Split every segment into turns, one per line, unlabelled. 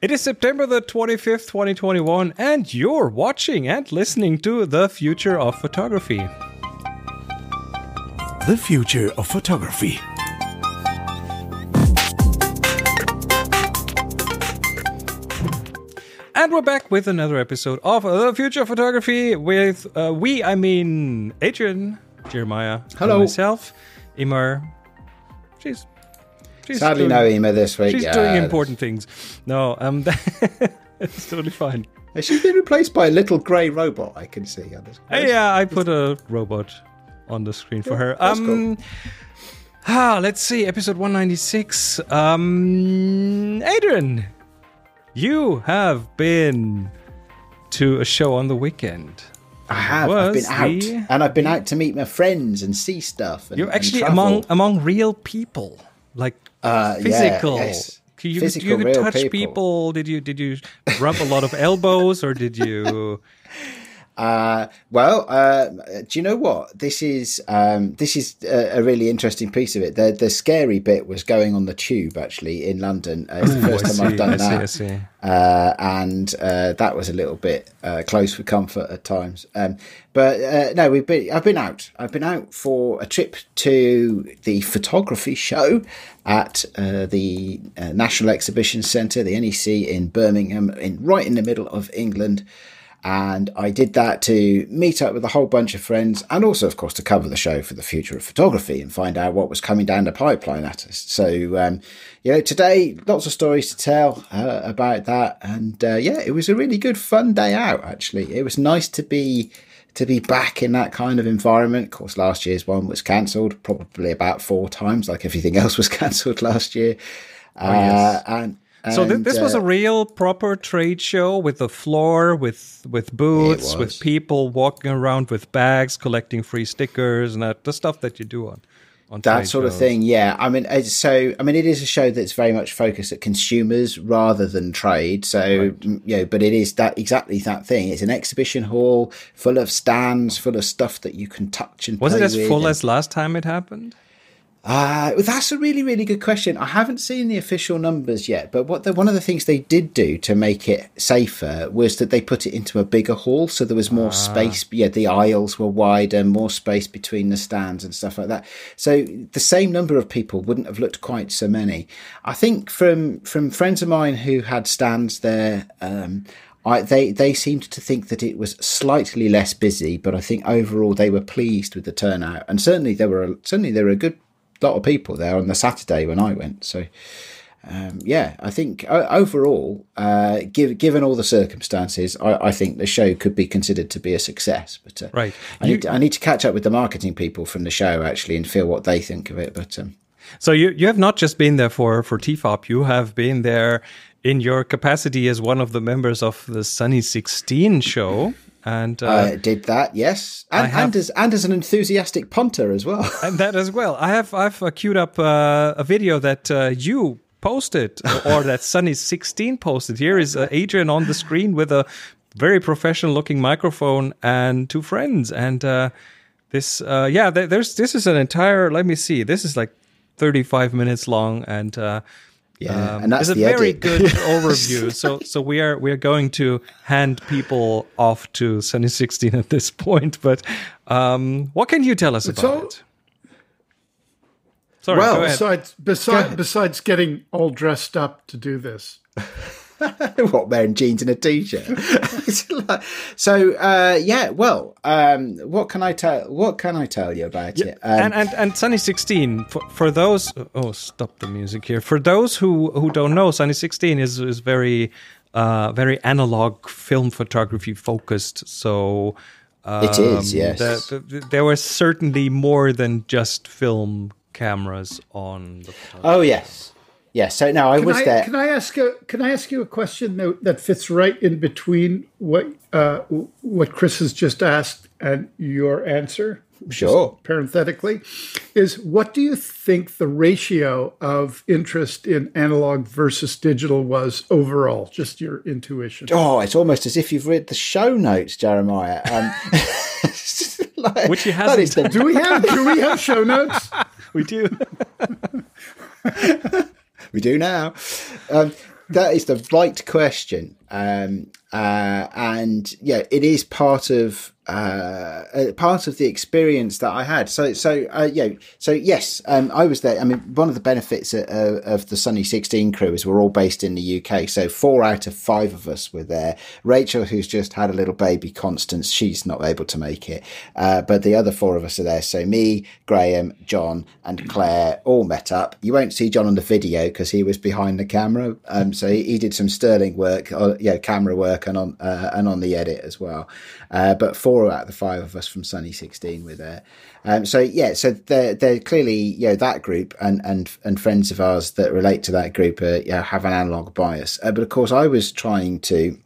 It is September the 25th, 2021, and you're watching and listening to The Future of Photography.
The future of photography.
And we're back with another episode of The Future of Photography with uh, we, I mean Adrian, Jeremiah,
Hello.
and myself, Eimear. She's, she's
Sadly,
doing,
no Eimear this week.
She's
Yeah,
doing important things. No, um, it's totally fine.
She's been replaced by a little grey robot. I can see on this.
Uh, yeah, I put a robot on the screen for her. Um, ah, let's see, episode 196. Um, Adrian, you have been to a show on the weekend.
I have. I've been out,
the-
and I've been out to meet my friends and see stuff. And,
You're actually among among real people, like
Uh, yeah,
physical.
yes.
You,
Physical,
you could touch
people.
people. Did you did you rub a lot of elbows or did you?
Uh, well, uh, do you know what this is? Um, this is a, a really interesting piece of it. The the scary bit was going on the tube actually in London. Uh, it's the first time I've done
I
that.
See.
uh, and uh, that was a little bit uh, close for comfort at times. Um, but uh, no, we've been. I've been out. I've been out for a trip to the photography show at uh, the uh, National Exhibition Centre, the NEC in Birmingham, in right in the middle of England. And I did that to meet up with a whole bunch of friends and also, of course, to cover the show for the future of photography and find out what was coming down the pipeline at us. So, um, you know, today, lots of stories to tell uh, about that. And uh, yeah, it was a really good, fun day out, actually. It was nice to be. To be back in that kind of environment. Of course, last year's one was cancelled, probably about four times, like everything else was cancelled last year. Uh, and,
So th- this was
uh,
a real proper trade show with a floor, with with booths, with people walking around with bags, collecting free stickers, and that the stuff that you do on on
that sort of thing yeah. I mean it's so i mean it is a show that's very much focused at consumers rather than trade. So mm, you know but it is that exactly that thing. It's an exhibition hall full of stands full of stuff that you can touch and
Was it as full
and-
as last time it happened?
Uh, that's a really, really good question. I haven't seen the official numbers yet, but what the, one of the things they did do to make it safer was that they put it into a bigger hall, so there was more space. Yeah, the aisles were wider, more space between the stands and stuff like that. So the same number of people wouldn't have looked quite so many. I think from from friends of mine who had stands there. Um, I, they they seemed to think that it was slightly less busy, but I think overall they were pleased with the turnout, and certainly there were certainly there were a good lot of people there on the Saturday when I went. So um, yeah, I think overall, uh, give, given all the circumstances, I, I think the show could be considered to be a success. But uh,
Right.
I
You-
need to, I need to catch up with the marketing people from the show actually and feel what they think of it. But um,
So you you have not just been there for for TFOP, you have been there in your capacity as one of the members of the Sunny 16 show. And uh,
I did that, yes, and,
have-
and as and as an enthusiastic punter as well.
and that as well. I have I've uh, queued up uh, a video that uh, you posted or that Sunny sixteen posted. Here is uh, Adrian on the screen with a very professional looking microphone and two friends. And uh, this, uh, yeah, th- there's this is an entire. Let me see. This is like thirty five minutes long and.
Yeah,
um,
and that's
it's a very
edit.
good overview. So, so we are we are going to hand people off to Sunny 16 at this point. But um, what can you tell us about
all-
it? Sorry,
Well,
go ahead.
Besides, besides, besides getting all dressed up to do this,
what wearing jeans and a t-shirt? So uh yeah well um what can i tell what can i tell you about it? Um,
and and and Sunny 16 for, for those oh stop the music here. For those who who don't know Sunny 16 is is very uh very analog film photography focused. So um,
It is, yes.
the- the- there were certainly more than just film cameras on the
oh yes yes so now i
can
was
I,
there
can I ask a can I ask you a question that, that fits right in between what uh, what Chris has just asked and your answer?
sure
Parenthetically, is what do you think the ratio of interest in analog versus digital was overall? Just your intuition.
oh it's almost as if you've read the show notes jeremiah um like-
Which he
that is
hasn't.
the-
Do we have do we have show notes?
we do
we do now. Um, that is the right question. Um, uh, and yeah, it is part of uh, uh, part of the experience that I had. So, so uh, yeah, so yes, um, I was there. I mean, one of the benefits of, of, the Sunny 16 crew is we're all based in the UK. So four out of five of us were there. Rachel, who's just had a little baby, Constance, she's not able to make it. Uh, but the other four of us are there. So me, Graham, John, and Claire all met up. You won't see John on the video because he was behind the camera. Um, so he, he, did some sterling work, uh, yeah, camera work, and on uh, and on the edit as well. but four four out of the five of us from Sunny 16 were there. Um, so yeah, so they're, they're clearly, you know, that group and, and, and friends of ours that relate to that group, uh, yeah, have an analog bias. Uh, but of course I was trying to,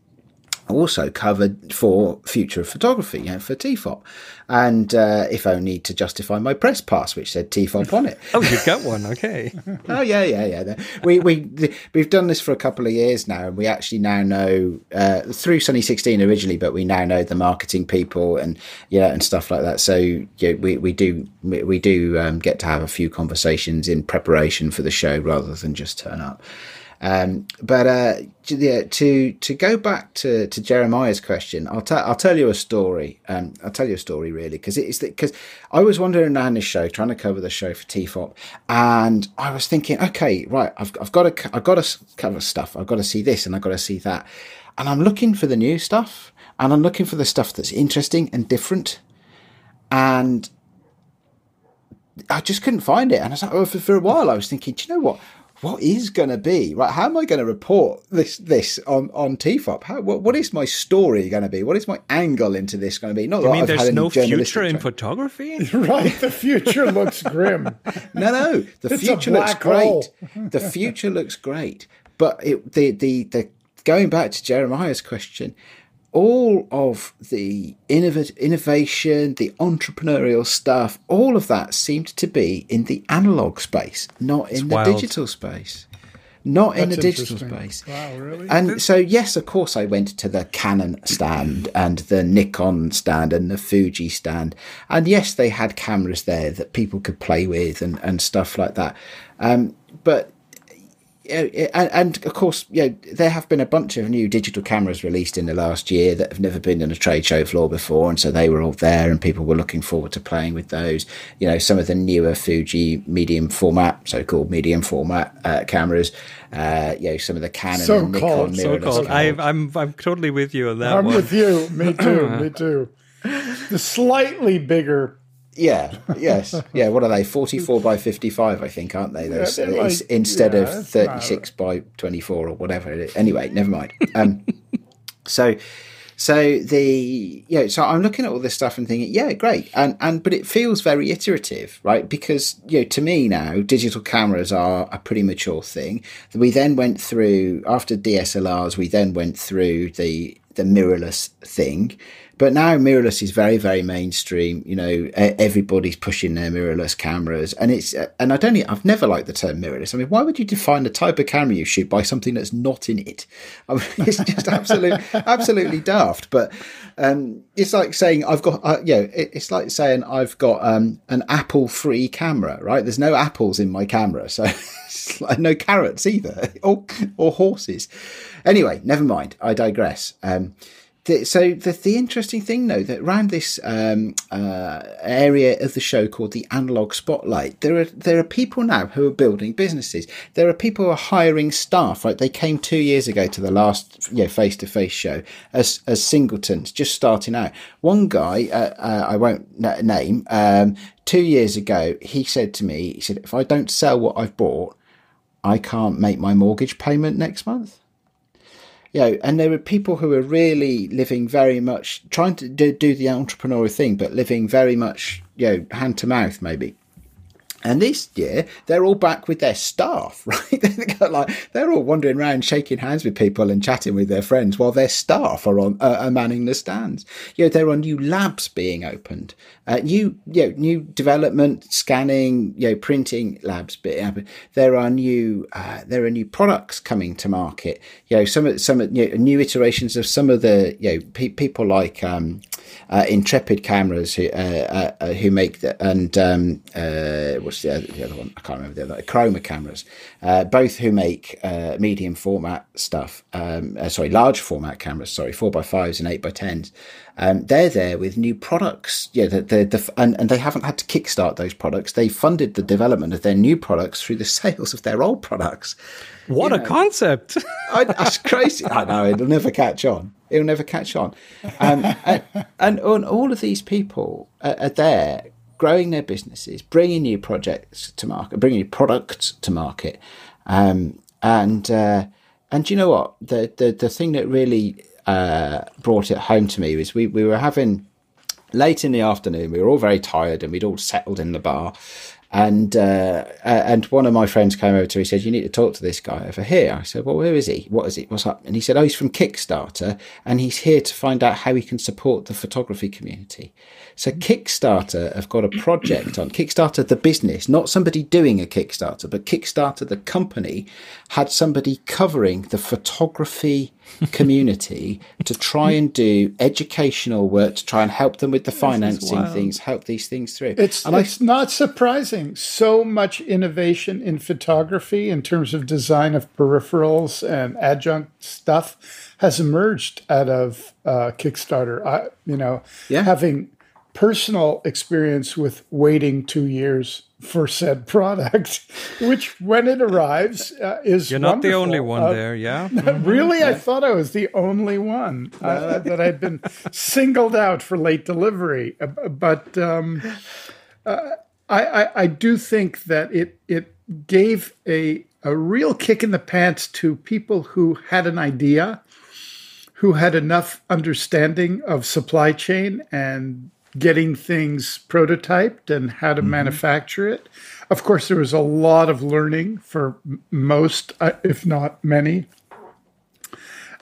also covered for future photography, you know, for TFOP. And uh, if only to justify my press pass, which said TFOP on it.
oh, you've got one, okay.
oh yeah, yeah, yeah. We we we've done this for a couple of years now, and we actually now know uh, through Sunny Sixteen originally, but we now know the marketing people and yeah and stuff like that. So yeah, we we do we do um, get to have a few conversations in preparation for the show rather than just turn up. Um, but uh, yeah, to to go back to, to Jeremiah's question, I'll tell I'll tell you a story. Um, I'll tell you a story really because it's because I was wandering around this show trying to cover the show for TFOP, and I was thinking, okay, right, I've I've got to I've got to cover stuff. I've got to see this and I've got to see that, and I'm looking for the new stuff, and I'm looking for the stuff that's interesting and different, and I just couldn't find it. And I was like, oh, for, for a while, I was thinking, do you know what? What is going to be right? How am I going to report this this on on TFOP? How what, what is my story going to be? What is my angle into this going to be?
Not you mean I've there's no future in photography?
right, the future looks grim.
no, no, the it's future looks great. the future looks great, but it, the the the going back to Jeremiah's question, all of the innov- innovation, the entrepreneurial stuff, all of that seemed to be in the analog space, not in the digital space. Not That's in the digital space.
Wow, really?
And so, yes, of course, I went to the Canon stand and the Nikon stand and the Fuji stand. And yes, they had cameras there that people could play with and, and stuff like that. Um, but and, and, of course, you know, there have been a bunch of new digital cameras released in the last year that have never been on a trade show floor before, and so they were all there, and people were looking forward to playing with those. You know, some of the newer Fuji medium format, so-called medium format uh, cameras. Uh, you know, some of the Canon
so
and Nikon
mirrorless. So I, I'm I'm totally with you on that.
I'm
one.
with you. Me too. me too. The slightly bigger
yeah, yes, yeah. What are they? Forty-four by fifty-five, I think, aren't they? Those yeah, like, instead yeah, of thirty-six by twenty-four or whatever. Anyway, never mind. Um, so, so the yeah. So I'm looking at all this stuff and thinking, yeah, great, and and but it feels very iterative, right? Because you know, to me now, digital cameras are a pretty mature thing. We then went through after DSLRs. We then went through the the mirrorless thing but now mirrorless is very, very mainstream. You know, everybody's pushing their mirrorless cameras, and it's and I don't. I've never liked the term mirrorless. I mean, why would you define the type of camera you shoot by something that's not in it? I mean, it's just absolutely, absolutely daft. But um, it's like saying I've got, uh, it, it's like saying I've got um, an Apple free camera, right? There's no apples in my camera, so no carrots either, or or horses. Anyway, never mind. I digress. Um, the, so the, the interesting thing though that around this um, uh, area of the show called the analog spotlight there are there are people now who are building businesses there are people who are hiring staff right they came two years ago to the last you know, face-to-face show as as singletons just starting out one guy uh, uh, I won't n- name um, two years ago he said to me he said if I don't sell what I've bought I can't make my mortgage payment next month you know, and there are people who are really living very much trying to do, do the entrepreneurial thing, but living very much, you know, hand to mouth maybe. And this year, they're all back with their staff, right? they're like they're all wandering around, shaking hands with people and chatting with their friends, while their staff are on uh, are manning the stands. You know, there are new labs being opened, uh, new you know, new development, scanning, you know, printing labs being opened. There are new uh, there are new products coming to market. You know, some some you know, new iterations of some of the you know pe- people like um, uh, Intrepid cameras who uh, uh, who make the, and um, was the other, the other one? I can't remember the other. Chroma cameras, uh, both who make uh, medium format stuff. Um, uh, sorry, large format cameras. Sorry, four by fives and eight by tens. Um, they're there with new products. Yeah, the, the, the, and, and they haven't had to kickstart those products. They funded the development of their new products through the sales of their old products.
What a concept!
I, that's crazy. I know it'll never catch on. It'll never catch on. Um, and, and, and all of these people are, are there growing their businesses, bringing new projects to market, bringing new products to market. Um, and uh, and you know what? The, the the thing that really uh, brought it home to me was we we were having late in the afternoon. We were all very tired, and we'd all settled in the bar. And uh, and one of my friends came over to me. He said, "You need to talk to this guy over here." I said, "Well, where is he? What is it? What's up?" And he said, "Oh, he's from Kickstarter, and he's here to find out how he can support the photography community." So Kickstarter have got a project on Kickstarter, the business, not somebody doing a Kickstarter, but Kickstarter, the company, had somebody covering the photography community to try and do educational work to try and help them with the financing things, help these things through.
It's
and
it's
I,
not surprising. So much innovation in photography in terms of design of peripherals and adjunct stuff has emerged out of uh, Kickstarter. I, you know,
Yeah.
having personal experience with waiting two years for said product, which when it arrives uh, is
You're not the only one
Uh,
there, yeah.
Really, I thought I was the only one uh, that had been singled out for late delivery. Uh, But um, uh, I, I, I do think that it it gave a a real kick in the pants to people who had an idea, who had enough understanding of supply chain and getting things prototyped and how to manufacture it. Of course, there was a lot of learning for most, uh, if not many.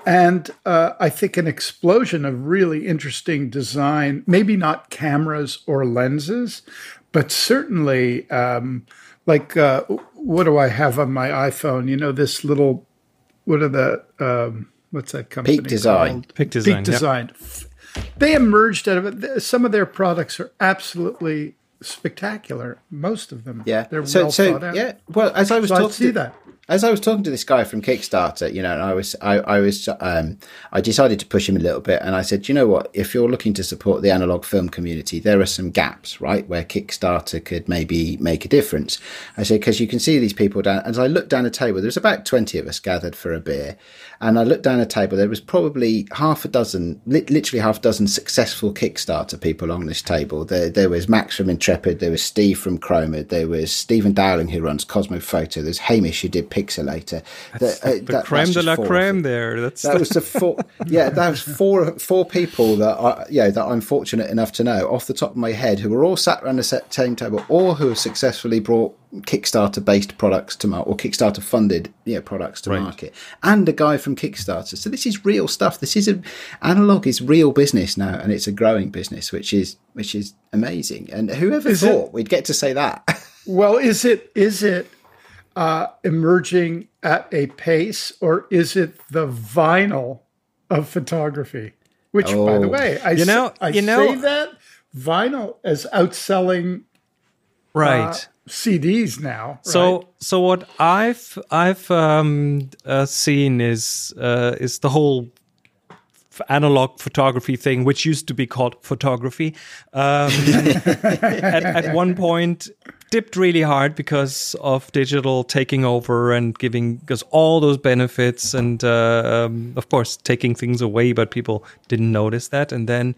And uh, I think an explosion of really interesting design, maybe not cameras or lenses, but certainly um, like uh, what do I have on my iPhone? You know, this little, what are the, um, what's that company?
Peak Design.
called?
Peak Design,
Peak
yeah.
Design. They emerged out of it. Some of their products are absolutely spectacular. Most of them.
yeah.
They're
so
well
so
thought out.
yeah. Well, as I was
So I
talking
see
to,
that.
As I was talking to this guy from Kickstarter, you know, I was, I, I was, um, I decided to push him a little bit, and I said, you know what, if you're looking to support the analog film community, there are some gaps, right, where Kickstarter could maybe make a difference. I said because you can see these people down. As I looked down the table, there's about twenty of us gathered for a beer, and I looked down the table. There was probably half a dozen, li- literally half a dozen successful Kickstarter people on this table. There, there was Max from Intrepid, there was Steve from Chroma, there was Stephen Dowling who runs Kosmo Foto, there's Hamish who did Pixl-latr. The, uh,
The
that-
creme
that's
de la creme there. That's
That was the four. Yeah, that was four four people that I, yeah that I'm fortunate enough to know off the top of my head who were all sat around the set- same table, or who have successfully brought Kickstarter based products to market or Kickstarter funded you know, products to
Right.
market, and a guy from Kickstarter. So this is real stuff. This is a analog is real business now, and it's a growing business, which is which is amazing. And whoever
Is it-
thought we'd get to say that?
Well, is it is it uh, emerging at a pace, or is it the vinyl of photography? Which, by
Oh.
the way, I
You know-
I
you know-
say that vinyl is outselling
right.
uh, CDs now.
So
right?
so what I've I've um, uh, seen is uh, is the whole analog photography thing, which used to be called photography, um, at, at one point dipped really hard because of digital taking over and giving us all those benefits, and uh, um, of course taking things away, but people didn't notice that, and then.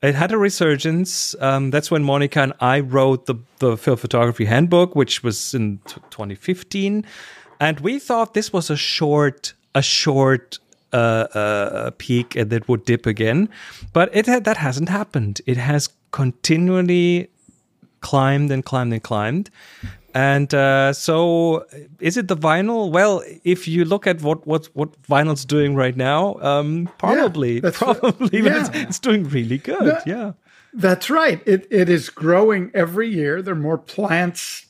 It had a resurgence. Um, that's when Monika and I wrote the, the film photography handbook, which was in t- 2015, and we thought this was a short, a short uh, uh, peak, and it would dip again. But it had, that hasn't happened. It has continually climbed and climbed and climbed. And uh, so, is it the vinyl? Well, if you look at what what what vinyl's doing right now, um, probably,
right.
probably, but it's,
Yeah.
it's doing really good. Yeah.
That's right. It it is growing every year. There are more plants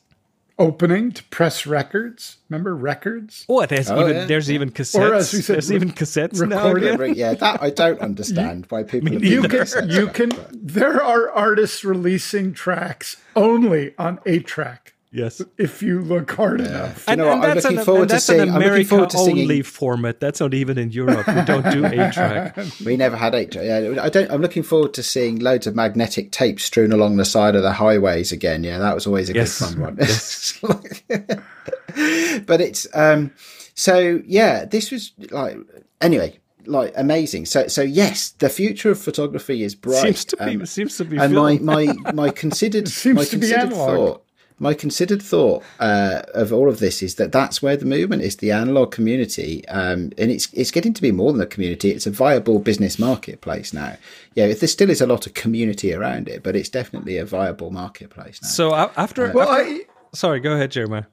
opening to press records. Remember records?
Oh, there's
Oh,
even
yeah.
there's even cassettes.
as we said,
there's
re-
even cassettes now.
recorded.
again.
yeah, that I don't understand why people. have
You can you can
but-
there are artists releasing tracks only on a track.
Yes.
if you look hard enough.
you know what? I'm
that's
looking
an,
forward
and
to
that's
seeing-
an
I'm looking
America
forward to singing-
only format. That's not even in Europe. We don't do eight track.
We never had eight. Yeah, I don't. I'm looking forward to seeing loads of magnetic tape strewn along the side of the highways again. Yeah, that was always a
Yes.
good fun one. Yes. but it's um. So yeah, this was like anyway, like amazing. So so yes, the future of photography is bright.
Seems to be
Um,
seems to be.
and my,
film.
my my considered
Seems
my
to
considered
analog.
thought my considered thought uh, of all of this is that that's where the movement is the analog community um, and it's it's getting to be more than a community. It's a viable business marketplace now. Yeah there still is a lot of community around it but it's definitely a viable marketplace now.
So a- after,
well,
after
I,
sorry, go ahead, Jeremiah.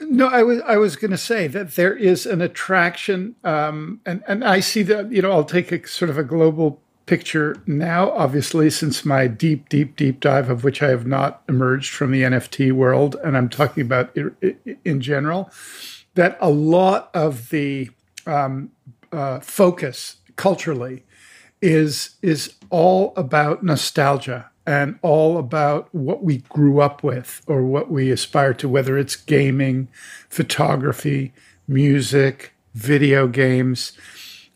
No, I was I was going to say that there is an attraction, um, and and I see that you know I'll take a sort of a global picture now. Obviously, since my deep, deep, deep dive of which I have not emerged from the NFT world, and I'm talking about in general, that a lot of the um, uh, focus culturally is is all about nostalgia and all about what we grew up with or what we aspire to whether it's gaming photography music video games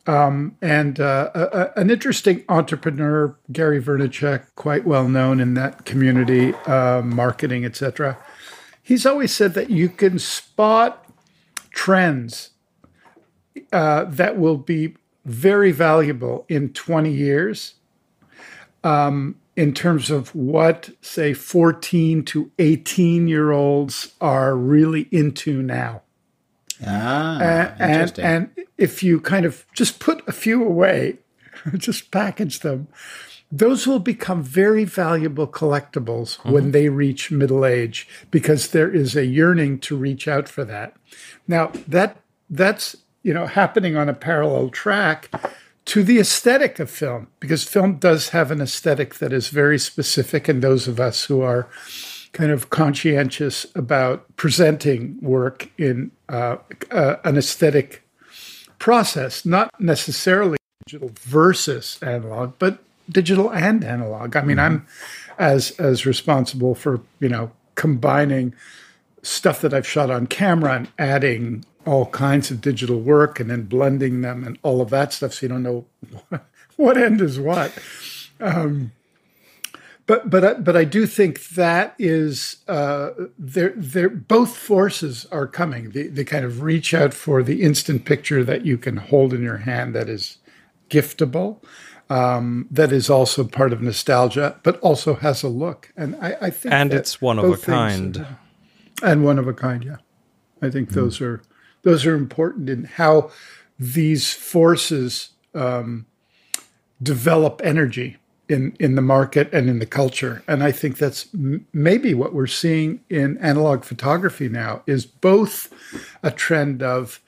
um, and uh, a, a- an interesting entrepreneur gary vaynerchuk quite well known in that community uh, marketing etc he's always said that you can spot trends uh, that will be very valuable in 20 years um, in terms of what, say, 14 to 18 year olds are really into now.
Ah
and, and if you kind of just put a few away, just package them, those will become very valuable collectibles when they reach middle age because there is a yearning to reach out for that. Now that that's you know happening on a parallel track to the aesthetic of film because film does have an aesthetic that is very specific and those of us who are kind of conscientious about presenting work in uh, uh, an aesthetic process, not necessarily digital versus analog, but digital and analog. I mean, I'm as as responsible for you know combining stuff that I've shot on camera and adding all kinds of digital work and then blending them and all of that stuff, so you don't know what end is what. Um, but but I, but I do think that is uh, there there both forces are coming. The the kind of reach out for the instant picture that you can hold in your hand that is giftable, um, that is also part of nostalgia, but also has a look. And I, I think
And it's one of a kind.
are- and one of a kind. Yeah, I think those are those are important in how these forces um, develop energy in in the market and in the culture. And I think that's m- maybe what we're seeing in analog photography now is both a trend of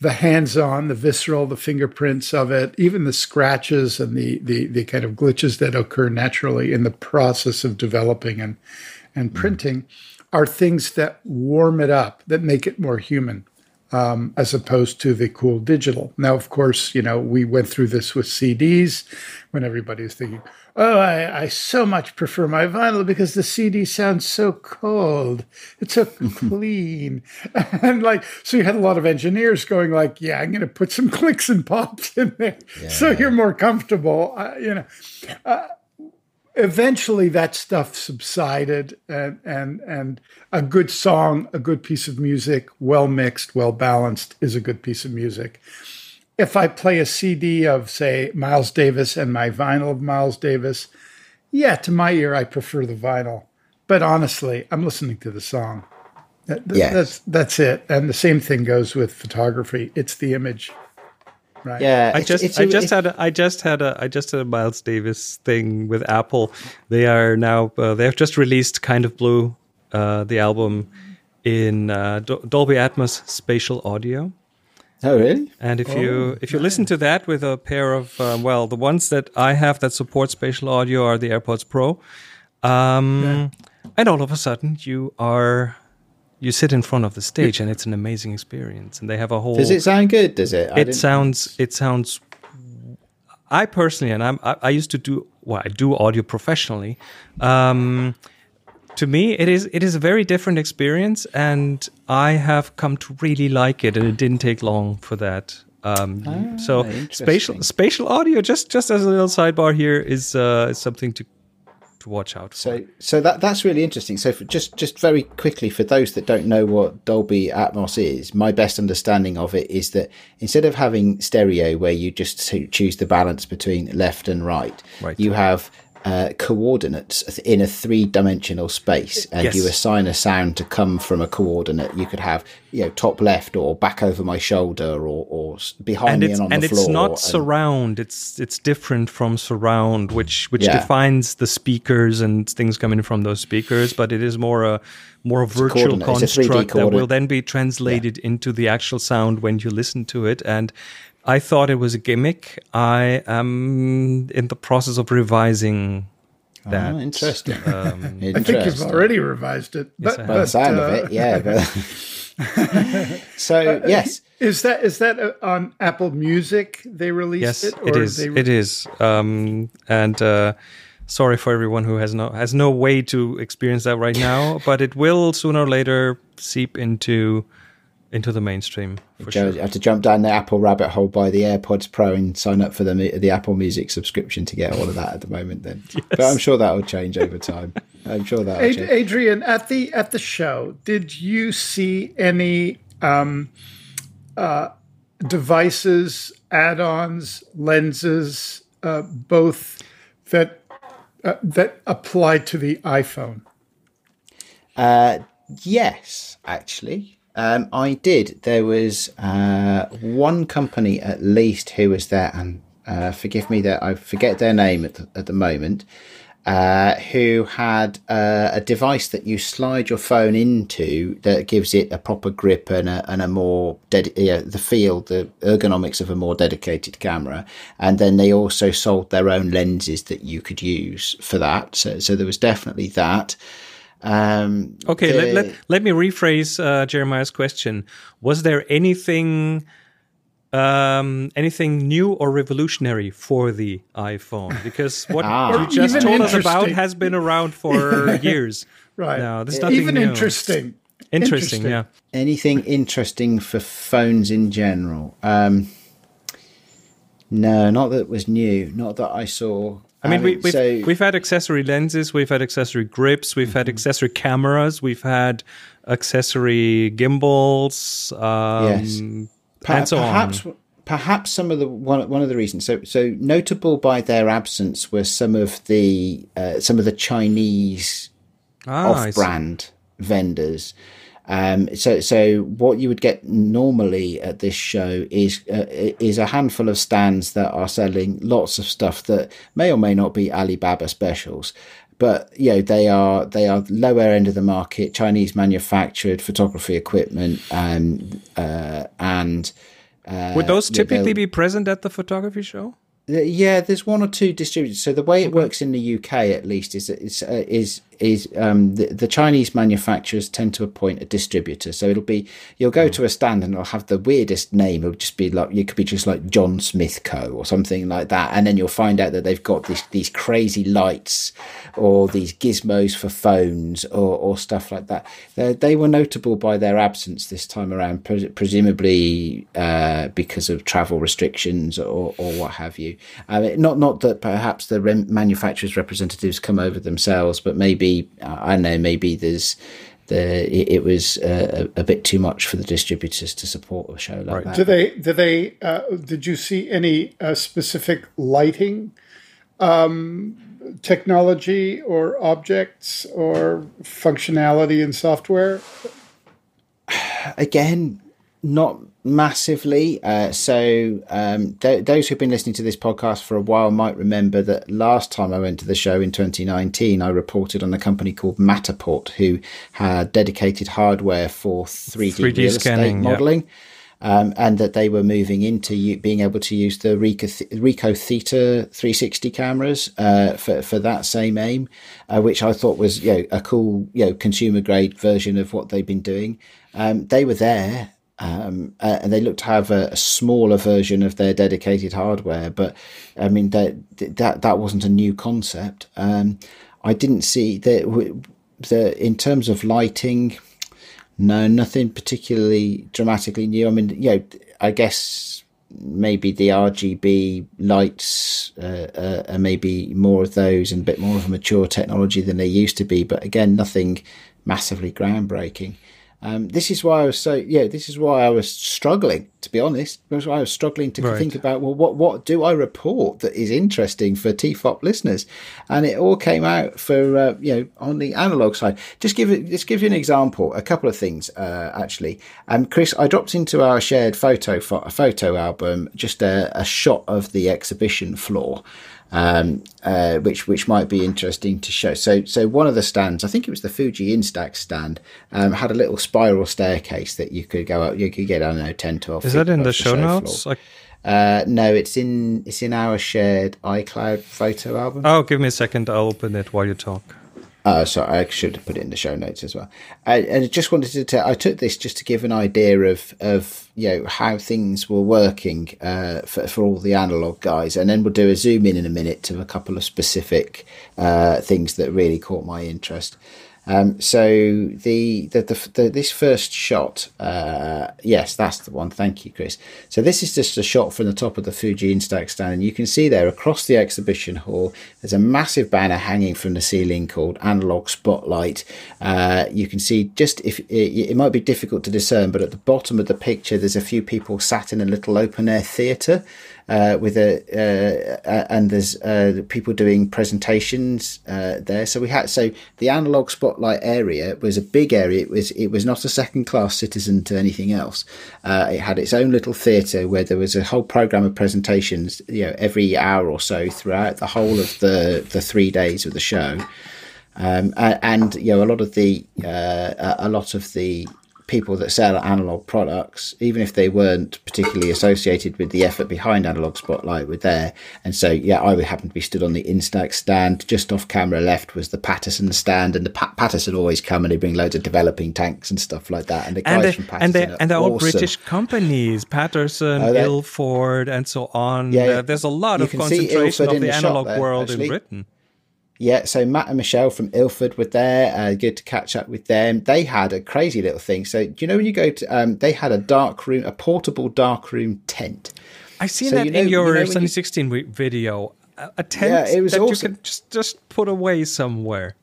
the hands-on, the visceral, the fingerprints of it, even the scratches and the the the kind of glitches that occur naturally in the process of developing and and printing are things that warm it up, that make it more human um, as opposed to the cool digital. Now, of course, you know, we went through this with CDs when everybody was thinking, oh, I, I so much prefer my vinyl because the CD sounds so cold. It's so clean. And like, so you had a lot of engineers going like, yeah, I'm going to put some clicks and pops in there so you're more comfortable. Uh, you know, uh, eventually that stuff subsided and and and a good song a good piece of music well mixed well balanced is a good piece of music if i play a cd of say miles davis and my vinyl of miles davis yeah to my ear i prefer the vinyl but honestly i'm listening to the song That- that-
Yes.
that's that's it and the same thing goes with photography it's the image right
yeah
I just
it's
I
a-
just had a, I just had a I just had a Miles Davis thing with Apple. They are now uh, they have just released Kind of Blue, uh, the album in uh, Dolby Atmos spatial audio.
Oh really?
And if you if you listen to that with a pair of um, well, the ones that I have that support spatial audio are the AirPods Pro, um, and all of a sudden you are you sit in front of the stage and it's an amazing experience. And they have a whole
does it sound good does it? I
it sounds it sounds i personally and i'm i, I used to do well i do audio professionally. Um to me it is it is a very different experience and i have come to really like it and it didn't take long for that um,
Ah,
so spatial spatial audio just just as a little sidebar here is uh, is something to to watch out for
So, so that that's really interesting. So, for just just very quickly for those that don't know what Dolby Atmos is, my best understanding of it is that instead of having stereo where you just choose the balance between left and right,
Right.
you have uh, coordinates in a three-dimensional space, and
Yes.
you assign a sound to come from a coordinate. You could have, you know, top left or back over my shoulder or, or behind
and
me
it's
and on
and
the floor.
And it's not
and-
surround it's it's different from surround which which
Yeah.
defines the speakers and things coming from those speakers but it is more a more a virtual
coordinate. It's a 3D
construct that will then be translated into the actual sound when you listen to it and I thought it was a gimmick. I am in the process of revising that.
Oh, interesting.
Um,
I think you've already revised it. But,
I have.
By the
but,
sound
uh,
of it, yeah. But so yes,
Is that is that uh, on Apple Music? They released
yes,
it.
it is.
They,
It is. Um, and uh, sorry for everyone who has no has no way to experience that right now, but it will sooner or later seep into into the mainstream for
Joe,
sure.
have to jump down the Apple rabbit hole, buy the AirPods Pro, and sign up for the the Apple Music subscription to get all of that at the moment. Then, but I'm sure that will change over time. I'm sure that will
Ad-
change.
Adrian, at the at the show, did you see any um, uh, devices, add-ons, lenses, uh, both that uh, that apply to the iPhone?
Uh, yes, actually, um, I did. There was uh, one company at least who was there, and uh, forgive me that I forget their name at the, at the moment. Uh, who had uh, a device that you slide your phone into that gives it a proper grip and a, and a more ded- the feel, the ergonomics of a more dedicated camera. And then they also sold their own lenses that you could use for that. So, so there was definitely that. Um,
Okay,
the-
let, let, let me rephrase uh, Jeremiah's question. Was there anything um, anything new or revolutionary for the iPhone? Because what
Ah.
you just
Even
told us about has been around for years.
Right.
No, there's nothing
Even
new.
interesting.
Interesting, yeah.
anything interesting for phones in general? Um, no, not that was new. Not that I saw.
I mean, we, we've,
so
we've had accessory lenses, we've had accessory grips, we've
Mm-hmm.
had accessory cameras, we've had accessory gimbals, um,
Yes. Per-
and so
perhaps
on.
perhaps some of the one one of the reasons so so notable by their absence were some of the uh, some of the Chinese
Ah,
off-brand vendors. Um, so, so what you would get normally at this show is uh, is a handful of stands that are selling lots of stuff that may or may not be Alibaba specials, but you know they are they are lower end of the market, Chinese manufactured photography equipment, um, uh, and uh,
Would those typically be present at the photography show?
uh, Yeah, there's one or two distributors. So the way it works in the UK, at least, is it's, uh, is is um, the, the Chinese manufacturers tend to appoint a distributor. So it'll be you'll go to a stand and it'll have the weirdest name. It'll just be like you could be just like John Smith Co. or something like that, and then you'll find out that they've got these these crazy lights or these gizmos for phones or, or stuff like that. They, they were notable by their absence this time around, pres- presumably uh, because of travel restrictions or, or what have you. Mean, not not that perhaps the rem- manufacturers' representatives come over themselves, but maybe uh, I don't know. Maybe there's the it, it was uh, a, a bit too much for the distributors to support a show like that.
Do they? Do they? Uh, did you see any uh, specific lighting um, technology or objects or functionality in software?
again, not massively. Uh, so, um, th- those who've been listening to this podcast for a while might remember that last time I went to the show in 2019, I reported on a company called Matterport who had dedicated hardware for 3D,
3D
real
scanning,
estate
yeah.
modeling. Um, and that they were moving into u- being able to use the Ricoh, Th- Ricoh Theta 360 cameras uh, for for that same aim, uh, which I thought was you know, a cool you know consumer grade version of what they've been doing. Um, they were there, um, uh, and they looked to have a, a smaller version of their dedicated hardware. But I mean that that that wasn't a new concept. Um, I didn't see that. The in terms of lighting, no, nothing particularly dramatically new. I mean, you know, I guess maybe the RGB lights uh, uh, are maybe more of those and a bit more of a mature technology than they used to be. But again, nothing massively groundbreaking. Um, this is why I was so yeah. This is why I was struggling, to be honest. That's why I was struggling to
Right.
think about well, what what do I report that is interesting for TFOP listeners? And it all came out for uh, you know on the analog side. Just give it. Just give you an example. A couple of things uh, actually. Um, Chris, I dropped into our shared photo pho- photo album just a, a shot of the exhibition floor um, uh, which which might be interesting to show. So so one of the stands, I think it was the Fuji Instax stand, um, had a little spiral staircase that you could go up. You could get I don't know 10, 12
Is that in the show
floor.
notes?
Uh, no, it's in it's in our shared iCloud photo album.
oh, give me a second. I'll open it while you talk.
Uh, sorry, I should have put it in the show notes as well. And I just wanted to tell, I took this just to give an idea of, of you know, how things were working uh, for, for all the analog guys. And then we'll do a zoom in in a minute to a couple of specific uh, things that really caught my interest. Um, so the, the, the, the this first shot, uh, yes, that's the one. Thank you, Chris. So this is just a shot from the top of the Fuji Instax stand, and you can see there across the exhibition hall, there's a massive banner hanging from the ceiling called Analog Spotlight. Uh, you can see just if it, it might be difficult to discern, but at the bottom of the picture, there's a few people sat in a little open air theatre. Uh, with a uh, and there's uh, people doing presentations uh, there. So we had so the analog spotlight area was a big area. It was it was not a second class citizen to anything else. Uh, it had its own little theatre where there was a whole program of presentations. You know, every hour or so throughout the whole of the the three days of the show. Um, a- and you know a lot of the uh, a lot of the people that sell analog products, even if they weren't particularly associated with the effort behind Analog Spotlight, were there. And so, yeah, I would happen to be stood on the Instax stand. Just off camera left was the Paterson stand, and the pa- Paterson always come and they bring loads of developing tanks and stuff like that. And the guys
And they,
from
and
Paterson
they
are
and they're all. British companies, Paterson,
Oh, they-
Ilford, and so on.
Yeah, yeah.
Uh, there's a lot
You
of concentration of the,
the
analog world
actually.
in Britain.
Yeah, so Matt and Michelle from Ilford were there. Uh, good to catch up with them. They had a crazy little thing. So, do you know when you go to? Um, they had a dark room, a portable dark room tent.
I've seen
So
that
you know-
in
you
your
know when
Sunny
you-
16 wi- video. A, a tent
Yeah, it was
that
awesome.
you can just, just put away somewhere.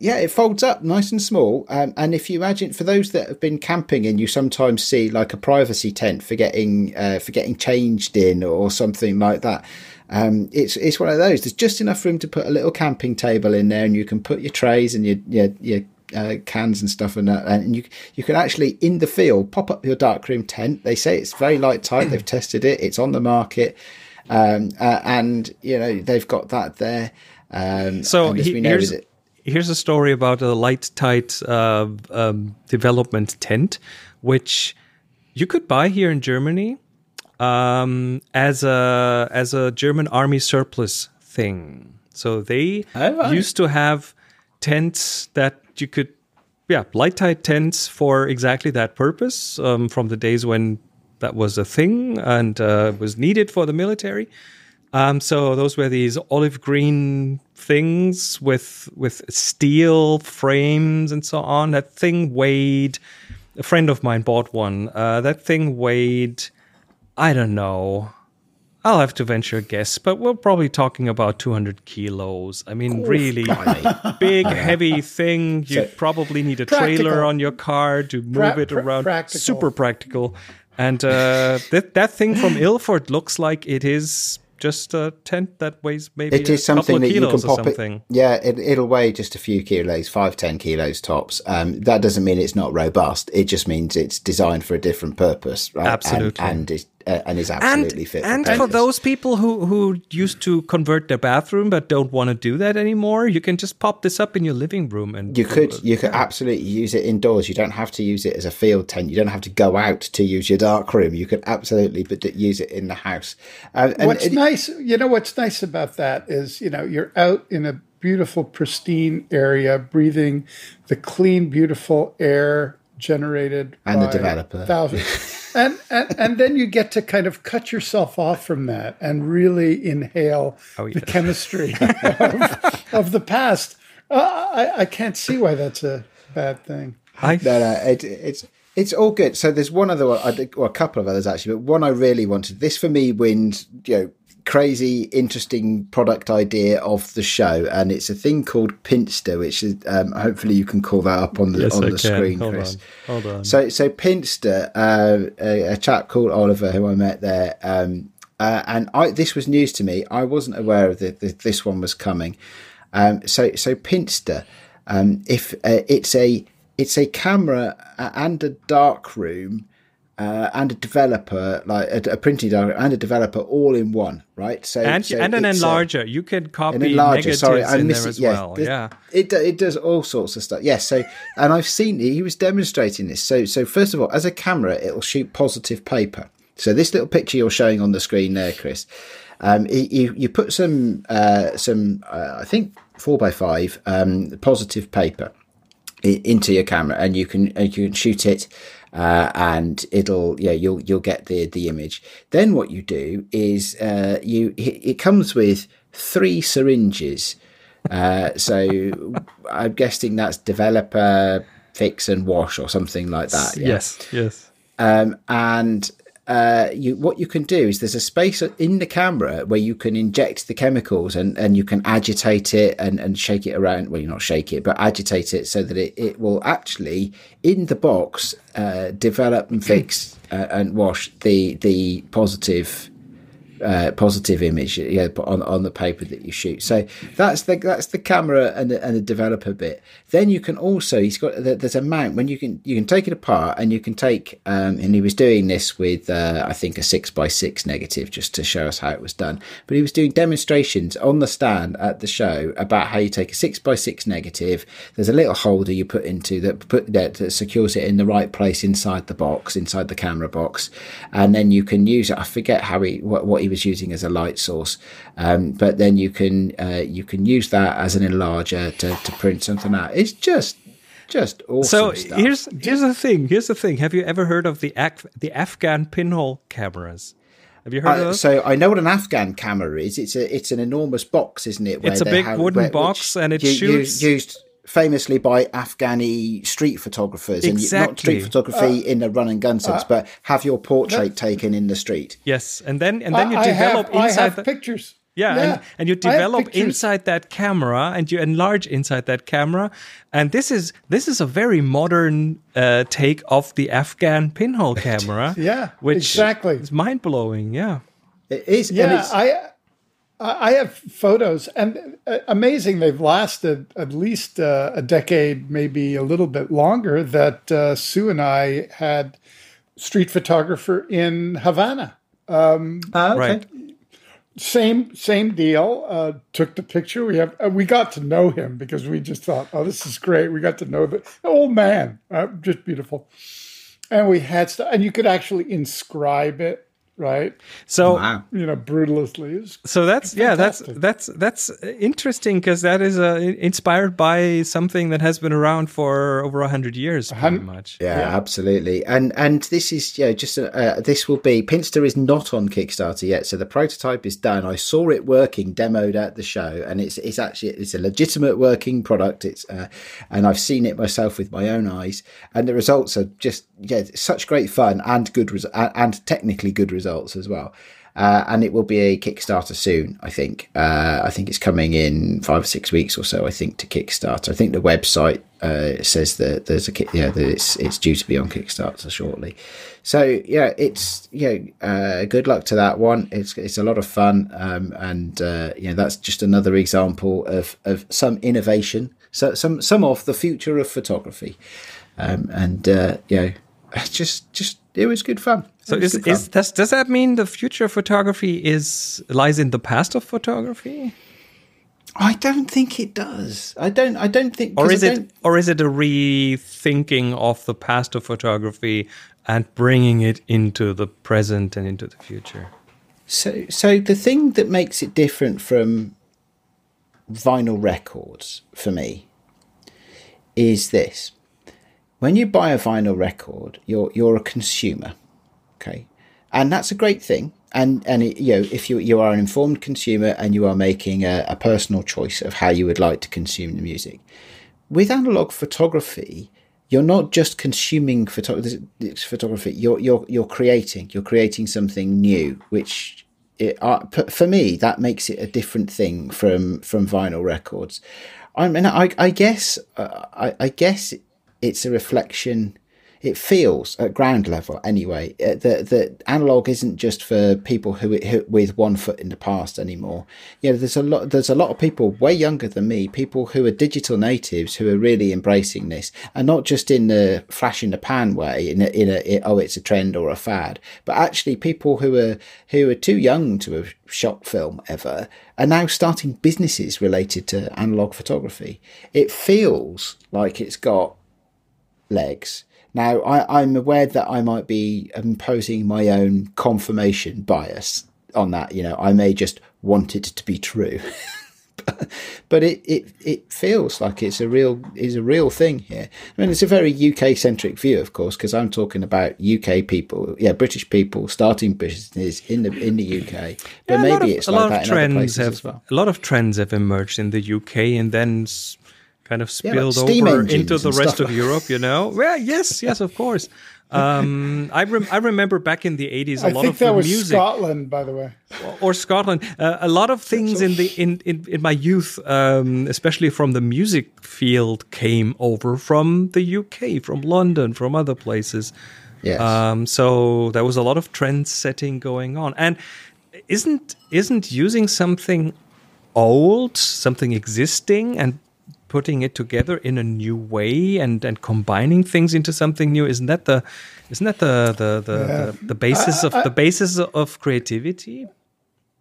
Yeah, it folds up nice and small. Um, and if you imagine, for those that have been camping and you sometimes see like a privacy tent for getting uh, for getting changed in or something like that, um, it's it's one of those. There's just enough room to put a little camping table in there, and you can put your trays and your your, your uh, cans and stuff, and that, and you you can actually in the field pop up your darkroom tent. They say it's very light tight. They've tested it. It's on the market, um, uh, and you know they've got that there. Um,
So he-
know,
here's
it-
here's a story about a light tight uh, um, development tent, which you could buy here in Germany um, as a as a German army surplus thing. So they
right.
used to have tents that you could, yeah, light tight tents for exactly that purpose um, from the days when that was a thing and uh, was needed for the military. Um, so those were these olive green things with with steel frames and so on. That thing weighed. A friend of mine bought one. Uh, that thing weighed. I don't know. I'll have to venture a guess, but we're probably talking about 200 kilos. I mean, really big, heavy thing. You probably need a trailer on your car to move
Pra-
it around.
practical.
Super practical. And uh, that that thing from Ilford looks like it is just a tent that weighs maybe
It
a
is something
couple
that you can
kilos or
pop
something.
it. Yeah, it, it'll weigh just a few kilos, five, ten kilos tops. Um, that doesn't mean it's not robust. It just means it's designed for a different purpose, right?
Absolutely.
and, and is uh, and is
and
absolutely fit.
and
for,
for those people who who used to convert their bathroom but don't want to do that anymore, you can just pop this up in your living room and
you could you could absolutely use it indoors. You don't have to use it as a field tent. You don't have to go out to use your dark room. You could absolutely but use it in the house. Uh, and
what's
it-
nice, you know, what's nice about that is, you know, you're out in a beautiful, pristine area, breathing the clean, beautiful air generated
And the developer.
thousands. and, and and then you get to kind of cut yourself off from that and really inhale
Oh,
the chemistry of, of the past. Uh, I, I can't see why that's a bad thing.
I
No, no, it, it's it's all good. So there's one other one, I think, well, a couple of others actually, but one I really wanted. This for me wins, you know, crazy, interesting product idea of the show, and it's a thing called Pinsta, which is um, hopefully you can call that up on the
Yes,
on
I
the
can.
screen,
Hold
Chris.
on. Hold on.
So so Pinsta, uh, a, a chap called Oliver who I met there, um, uh, and I this was news to me. I wasn't aware of that this one was coming. Um, so so Pinsta, um, if uh, it's a it's a camera uh, and a dark room. Uh, and a developer, like a, a printing director and a developer, all in one, right? So
and
so
and an
uh,
enlarger. you can copy
an enlarger.
negatives
Sorry, I missed it.
as
Yeah,
well.
there's-
Yeah.
it it does all sorts of stuff. Yes, so and I've seen he was demonstrating this. So so first of all, as a camera, it'll shoot positive paper. So this little picture you're showing on the screen there, Chris, um, you you put some uh, some uh, I think four by five um, positive paper into your camera and you can and you can shoot it uh, and it'll yeah you'll you'll get the the image then what you do is uh, you it, comes with three syringes uh, so i'm guessing that's developer fix and wash or something like that yeah?
Yes. Yes.
um, and uh, you what you can do is there's a space in the camera where you can inject the chemicals and, and you can agitate it and, and shake it around. Well, you not shake it, but agitate it so that it, it will actually in the box uh, develop and fix uh, and wash the the positive uh, positive image yeah, on on the paper that you shoot. So that's the that's the camera and the, and the developer bit. Then you can also he's got there's a mount when you can you can take it apart and you can take um, and he was doing this with uh, I think a six by six negative just to show us how it was done. But he was doing demonstrations on the stand at the show about how you take a six by six negative. There's a little holder you put into that put that, that secures it in the right place inside the box inside the camera box, and then you can use it. I forget how he what, what he was using as a light source, um, but then you can uh, you can use that as an enlarger to, to print something out. It's just just awesome
So
stuff.
here's here's the thing. Here's the thing. Have you ever heard of the Af- the Afghan pinhole cameras? Have you heard of
Uh,
those?
so I know what an Afghan camera is. It's a it's an enormous box, isn't it?
It's a big wooden
where-
box and it
you- you-
shoots-
used famously by Afghani street photographers, and not street photography in a run and gun sense, but have your portrait taken in the street.
yes, and then and then you
I- I
develop
have, I
inside
have
the
pictures.
yeah, And, and you develop inside that camera and you enlarge inside that camera and this is this is a very modern uh, take of the Afghan pinhole camera
Yeah,
which
exactly.
is mind blowing yeah
It is, and
Yeah,
it's,
I I I have photos, and uh, amazing. They've lasted at least uh, a decade, maybe a little bit longer. That uh, Sue and I had street photographer in Havana.
Ah, okay.
right
Same same deal. Uh, took the picture. We have uh, we got to know him because we just thought, oh, this is great. We got to know the old man, uh, just beautiful. And we had stuff, and you could actually inscribe it, right?
so
Wow.
You know, brutally. It
so that's yeah that's that's that's interesting because that is uh, inspired by something that has been around for over a hundred years pretty much
Yeah, absolutely. And and this is yeah, just a, uh, this will be Pinsta is not on Kickstarter yet, so the prototype is done. I saw it working, demoed at the show, and it's it's actually it's a legitimate working product. It's uh, and I've seen it myself with my own eyes, and the results are just yeah, such great fun and good res- and, and technically good results as well. Uh, and it will be a Kickstarter soon. I think. Uh, I think it's coming in five or six weeks or so. I think to Kickstarter. I think the website uh, says that there's a yeah that it's it's due to be on Kickstarter shortly. So yeah, it's yeah. Uh, good luck to that one. It's it's a lot of fun, um, and uh, know that's just another example of of some innovation. So some some of the future of photography, um, and uh, yeah, just just it was good fun.
So is, is does does that mean the future of photography is lies in the past of photography
I don't think it does. I don't. I don't think.
or is it or is it a rethinking of the past of photography and bringing it into the present and into the future
So, so the thing that makes it different from vinyl records for me is this: when you buy a vinyl record, you're you're a consumer, okay, and that's a great thing. and and it, you know if you you are an informed consumer and you are making a, a personal choice of how you would like to consume the music with analog photography you're not just consuming photo- photography you're you're you're creating you're creating something new which it, uh, for me that makes it a different thing from from vinyl records i mean i i guess uh, I, I guess it's a reflection it feels at ground level anyway uh, that that analog isn't just for people who, who, with one foot in the past anymore. You know, there's a lot there's a lot of people way younger than me, people who are digital natives who are really embracing this, and not just in the flash in the pan way, in a, in a it, oh it's a trend or a fad, but actually people who are who are too young to have shot film ever are now starting businesses related to analog photography. It feels like it's got legs now, I, I'm aware that I might be imposing my own confirmation bias on that. You know, I may just want it to be true. but it, it it feels like it's a real is a real thing here. I mean, it's a very UK centric view, of course, because I'm talking about UK people, yeah, British people starting businesses in the in the UK. But
yeah,
maybe
of,
it's like that in other places
have,
as well.
A lot of trends have emerged in the UK, and then kind of spilled
yeah,
over into the rest of Europe, you know? Well, yes, yes, of course. Um, I, rem- I remember back in the 80s, a
I
lot
think
of
that was
music.
Scotland, by the way.
Or, or Scotland. Uh, a lot of things in the in, in, in my youth, um, especially from the music field, came over from the UK, from London, from other places.
Yes.
Um, so there was a lot of trend setting going on. And isn't isn't using something old, something existing, and putting it together in a new way and and combining things into something new isn't that the isn't that the the the, yeah. the, the, basis I, of I, the basis of creativity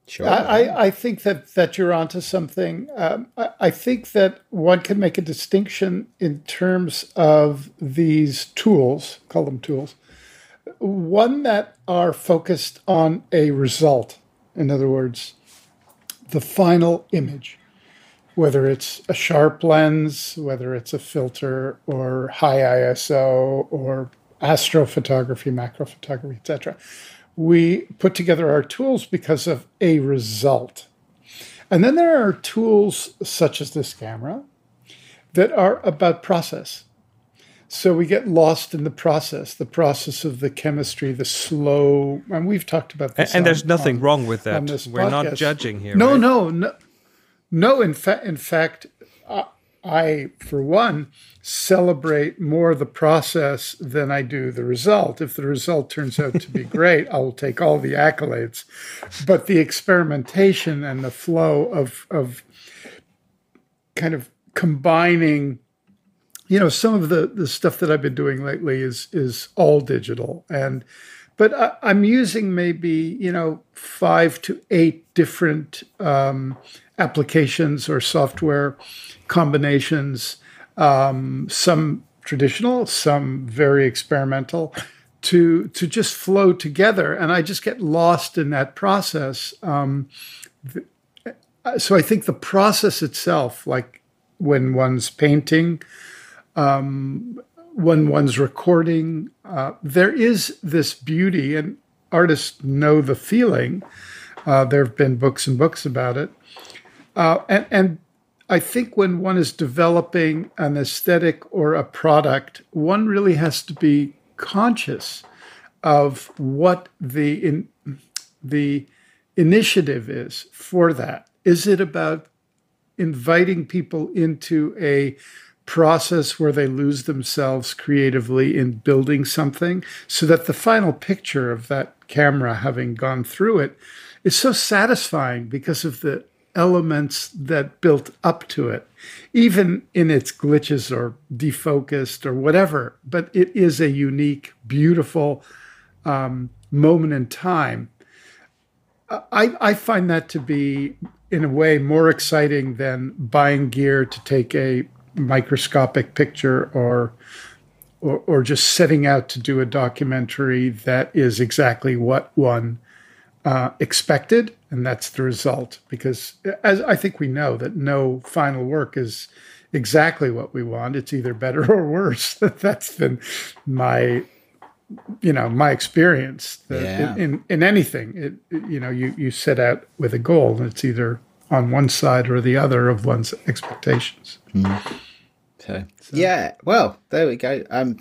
Sure. I, I think that, that you're onto something. Um, I, I think that one can make a distinction in terms of these tools, call them tools, one that are focused on a result. In other words, the final image whether it's a sharp lens, whether it's a filter or high ISO or astrophotography, macrophotography, etc. We put together our tools because of a result. And then there are tools such as this camera that are about process. So we get lost in the process, the process of the chemistry, the slow, and we've talked about this.
And,
on,
there's nothing
on,
wrong with that. We're
podcast.
not judging here.
No,
right?
no, no, no, in fact, in fact, I, for one, celebrate more the process than I do the result. If the result turns out to be great, I will take all the accolades. But the experimentation and the flow of of kind of combining, you know, some of the the stuff that I've been doing lately is is all digital and. But I, I'm using maybe you know five to eight different um, applications or software combinations, um, some traditional, some very experimental, to to just flow together, and I just get lost in that process. Um, so I think the process itself, like when one's painting, um, when one's recording, uh, there is this beauty, and artists know the feeling. Uh, there have been books and books about it uh, and, and I think when one is developing an aesthetic or a product, one really has to be conscious of what the in, the initiative is for that. Is it about inviting people into a process where they lose themselves creatively in building something so that the final picture of that camera having gone through it is so satisfying because of the elements that built up to it, even in its glitches or defocused or whatever. But it is a unique, beautiful um, moment in time. I, I find that to be, in a way, more exciting than buying gear to take a microscopic picture or or, or just setting out to do a documentary that is exactly what one uh, expected, and that's the result. Because as I think we know that no final work is exactly what we want. It's either better or worse. that's been my you know my experience
Yeah.
in, in in anything it, it- you know you you set out with a goal and it's either on one side or the other of one's expectations
So, yeah, well, there we go. Um,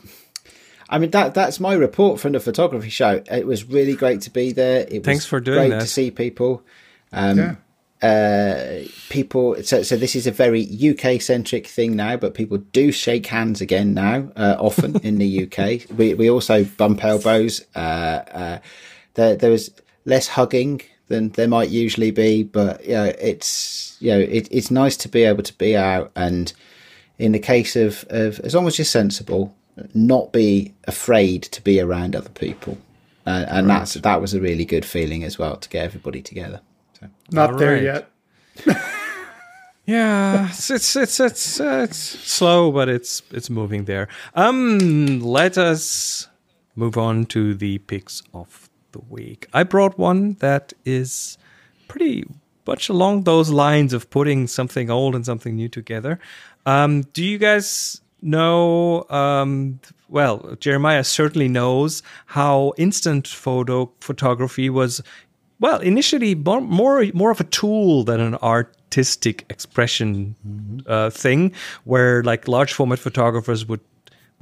I mean that that's my report from the photography show. It was really great to be there. It
Thanks
was
for doing
great
that.
to see people. Um,
yeah
uh, people. So, so this is a very UK centric thing now, but people do shake hands again now, uh, often in the UK. We we also bump elbows. Uh, uh, there there was less hugging than there might usually be, but you know, it's you know it, it's nice to be able to be out and in the case of, of as long as you're sensible, not be afraid to be around other people, uh, and that's that was a really good feeling as well to get everybody together. So.
not there
right.
yet
Yeah, it's it's it's it's, uh, it's slow, but it's it's moving there. Um, let us move on to the picks of the week. I brought one that is pretty much along those lines of putting something old and something new together. Um, do you guys know? Um, well, Jeremiah certainly knows how instant photo photography was well, initially more more, more of a tool than an artistic expression uh, thing, where like large format photographers would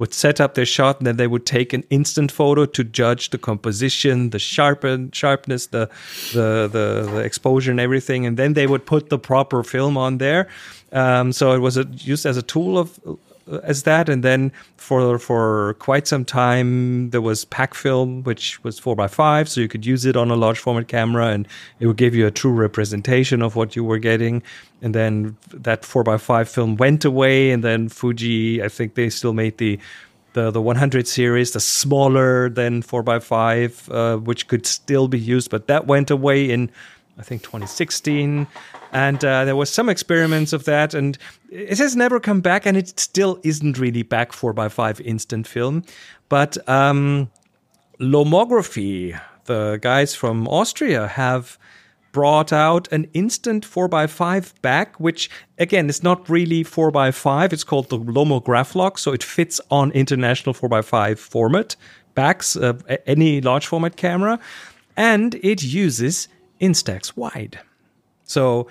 would set up their shot and then they would take an instant photo to judge the composition, the sharpen sharpness, the the the, the exposure and everything, and then they would put the proper film on there. Um, so it was a, used as a tool of as that, and then for for quite some time there was pack film, which was four by five, so you could use it on a large format camera, and it would give you a true representation of what you were getting. And then that four by five film went away, and then Fuji, I think they still made the the the 100 series, the smaller than four by five, uh, which could still be used, but that went away in I think 2016, and uh, there was some experiments of that, and it has never come back, and it still isn't really back four by five instant film, but um, Lomography, the guys from Austria, have brought out an instant 4x5 back, which again is not really 4x5. It's called the LomoGraflok, so it fits on international 4x5 format backs, uh, any large format camera, and it uses Instax wide. So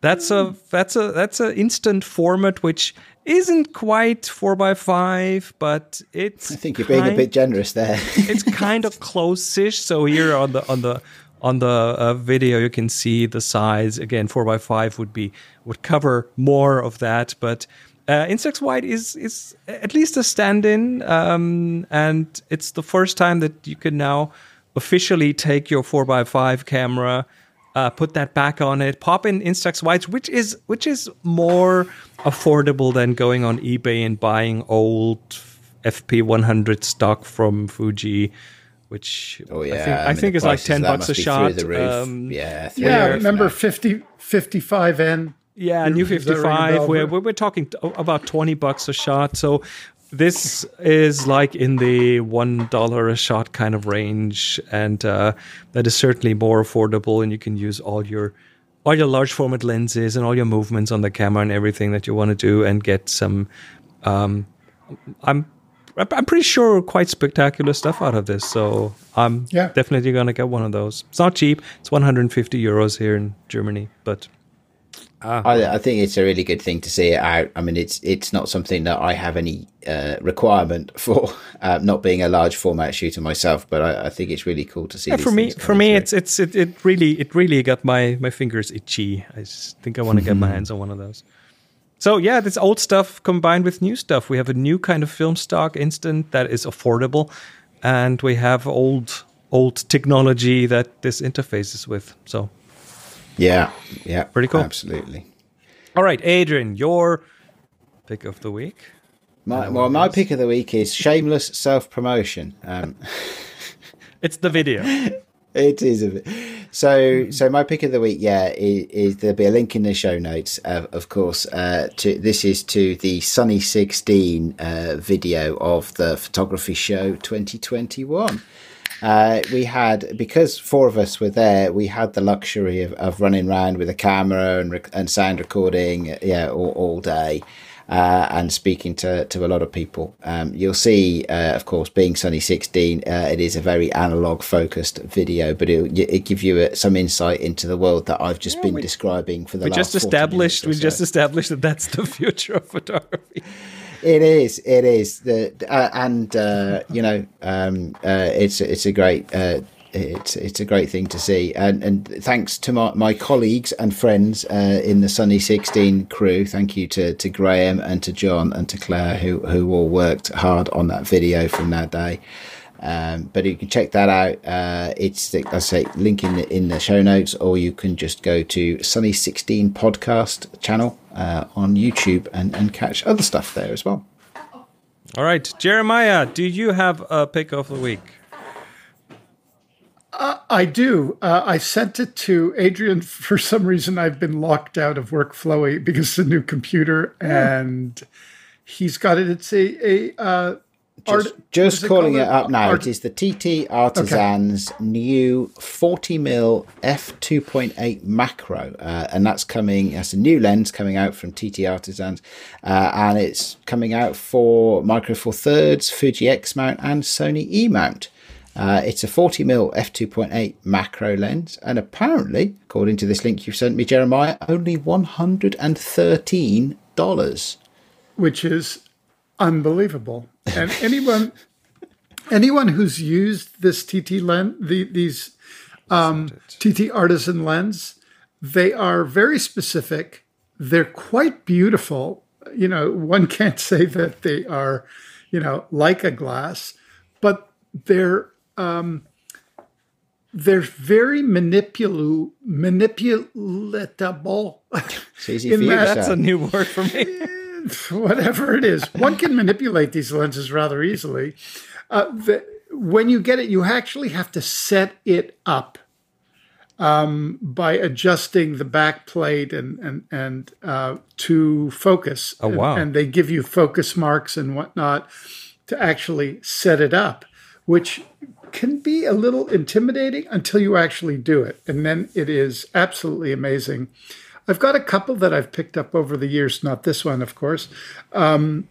that's a that's a that's an instant format which isn't quite 4x5, but it's
I think you're being a bit generous there.
it's kind of close-ish. So here on the on the on the uh, video, you can see the size. Again, four by five would be would cover more of that, but. Uh, Instax Wide is is at least a stand-in, um, and it's the first time that you can now officially take your four x five camera, uh, put that back on it, pop in Instax Wides, which is which is more affordable than going on eBay and buying old FP100 stock from Fuji, which
Oh yeah,
I think, I
mean,
think is like ten bucks a shot.
The roof.
Um,
yeah, through
yeah
the roof
remember
now.
50 55n
Yeah, new
Does that ring
55. We're, we're talking t- about 20 bucks a shot. So this is like in the $1 a shot kind of range. And uh, that is certainly more affordable. And you can use all your all your large format lenses and all your movements on the camera and everything that you want to do and get some um, I'm I'm pretty sure quite spectacular stuff out of this. So I'm
Yeah.
definitely gonna get one of those. It's not cheap. It's 150 euros here in Germany, but
I, I think it's a really good thing to see it out. I mean, it's it's not something that I have any uh, requirement for, uh, not being a large format shooter myself. But I, I think it's really cool to see.
Yeah, for me, for me,
through.
it's it's it, it really it really got my my fingers itchy. I think I want to get my hands on one of those. So yeah, this old stuff combined with new stuff. We have a new kind of film stock instant that is affordable, and we have old old technology that this interfaces with. So
yeah, yeah,
Pretty cool.
Absolutely.
all right, Adrian, your pick of the week.
My, well, my pick of the week is shameless self promotion. Um,
It's the video.
It is a bit. So, so my pick of the week, yeah, is, is there'll be a link in the show notes, uh, of course. Uh, to this is to the Sunny sixteen uh, video of the photography show twenty twenty one. Uh, we had because four of us were there. We had the luxury of, of running around with a camera and rec- and sound recording, yeah, all, all day. uh, and speaking to, to a lot of people. Um, you'll see, uh, of course, being Sunny 16, uh, it is a very analog focused video, but it, it gives you uh, some insight into the world that I've just been
we-
describing for the
We
last
just
40
established. We
or
just established that that's the future of photography.
It is. It is. The uh, and uh, you know, um, uh, it's it's a great. Uh, it's it's a great thing to see, and and thanks to my, my colleagues and friends uh, in the Sunny Sixteen crew. Thank you to, to Graham and to John and to Claire who who all worked hard on that video from that day. Um, but you can check that out. Uh, it's the, I say link in the in the show notes, or you can just go to Sunny Sixteen podcast channel uh, on YouTube and and catch other stuff there as well.
All right, Jeremiah, do you have a pick of the week?
I do. Uh, I sent it to Adrian. For some reason, I've been locked out of Workflowy because it's a new computer, and he's got it. It's a a uh, art,
Just, just calling it
called?
up now.
Art-
it is the TT Artisans new 40 mm f2.8 macro, uh, and that's coming. That's a new lens coming out from TT Artisans, uh, and it's coming out for Micro Four Thirds, Fuji X mount, and Sony E mount. Uh, it's a 40 mm f2.8 macro lens, and apparently, according to this link you sent me, Jeremiah, only 113 dollars.
which is unbelievable. And anyone anyone who's used this TT lens, the, these um, TT artisan lens, they are very specific. They're quite beautiful. You know, one can't say that they are, you know, like a glass, but they're um, they're very manipulu manipulatable.
It's easy
In
for you to
that-
That's a new word for me.
whatever it is. One can manipulate these lenses rather easily. Uh, the, when you get it, you actually have to set it up um, by adjusting the back plate and and and uh, to focus.
Oh, wow.
And, and they give you focus marks and whatnot to actually set it up, which can be a little intimidating until you actually do it, and then it is absolutely amazing. I've got a couple that I've picked up over the years, not this one, of course, um,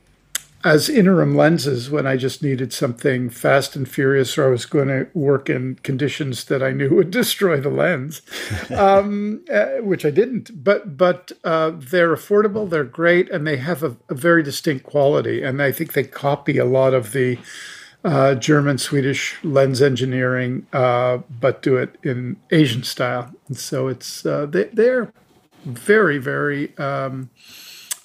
as interim lenses when I just needed something fast and furious or I was going to work in conditions that I knew would destroy the lens, um, uh, which I didn't. But but uh, they're affordable, they're great, and they have a, a very distinct quality. And I think they copy a lot of the uh, German Swedish lens engineering, uh, but do it in Asian style. And so it's uh, they, they're very very um,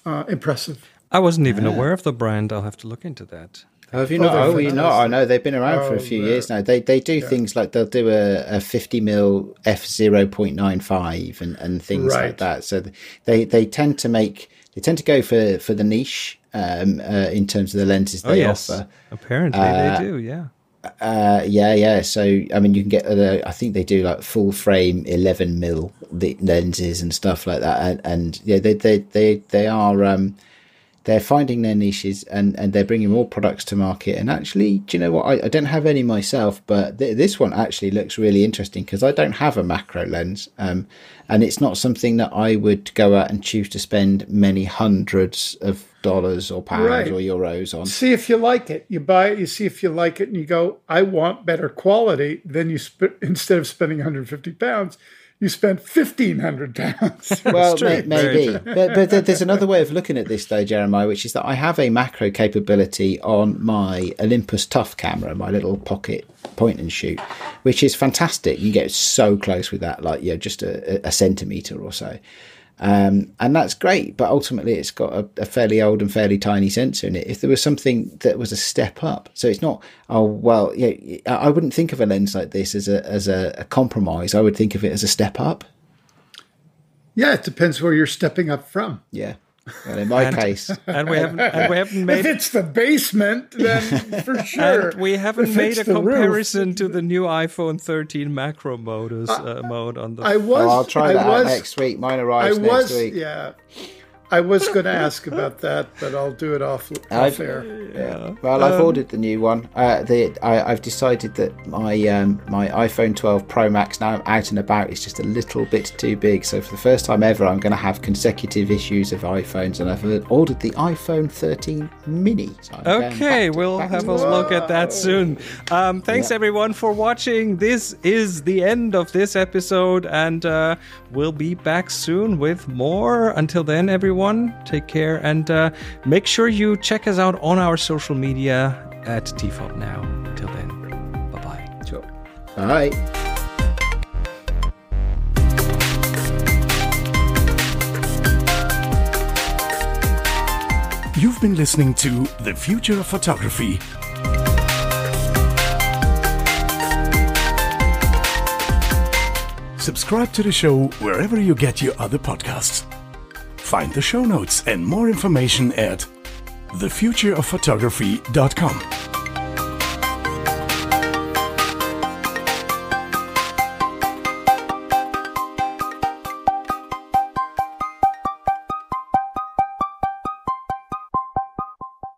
uh, impressive.
I wasn't even aware of the brand. I'll have to look into that.
Oh, have you not?
they're
Oh, you not? I know they've been around for a
Oh,
few
they're-
years now. They they do things like they'll do a, a 50 mil f 0.95 and, and things like that. So they they tend to make they tend to go for for the niche um, uh, in terms of the lenses they
oh yes,
offer.
apparently they do. Yeah.
Uh, yeah, yeah. So I mean, you can get. Uh, I think they do like full frame eleven mil the lenses and stuff like that, and, and yeah, they they they they are. Um, they're finding their niches and, and they're bringing more products to market. And actually, do you know what? I, I don't have any myself, but th- this one actually looks really interesting because I don't have a macro lens. Um, and it's not something that I would go out and choose to spend many hundreds of dollars or pounds
Right.
or euros on.
See if you like it. You buy it, you see if you like it, and you go, I want better quality. Then you sp- instead of spending 150 pounds, you spend 1,500 pounds.
Well,
true.
may, maybe, but, but there's another way of looking at this, though, Jeremiah, which is that I have a macro capability on my Olympus Tough camera, my little pocket point and shoot, which is fantastic. You get so close with that, like you know, just a, a centimeter or so. Um, and that's great, but ultimately it's got a, a fairly old and fairly tiny sensor in it. If there was something that was a step up, so it's not, oh well, yeah, I wouldn't think of a lens like this as a as a, a compromise. I would think of it as a step up.
yeah, it depends where you're stepping up from.
Yeah. Well, in my case,
And we haven't and we haven't
If
made
it's the basement, then for sure.
and we haven't
If
made a
the roof-
comparison to the new iPhone 13 macro modus uh, mode on the.
I was.
oh, I'll try
I
that
was,
next week. Mine
I
arrives
was.
next week.
Yeah. I was going to ask about that, but I'll do it off, off air.
Yeah. Well, I've ordered the new one. Uh, the I, I've decided that my um, my iPhone 12 Pro Max now I'm out and about is just a little bit too big. So for the first time ever, I'm going to have consecutive issues of iPhones, and I've ordered the iPhone 13 Mini. So
Okay,
to-
we'll have a
the-
look at that soon. Um, thanks
Yeah.
everyone for watching. This is the end of this episode, and uh, we'll be back soon with more. Until then, everyone, take care and uh, make sure you check us out on our social media at TFOP Now. Till then, bye bye.
Sure. Bye.
You've been listening to The Future of Photography. Subscribe to the show wherever you get your other podcasts. Find the show notes and more information at thefutureofphotography.com.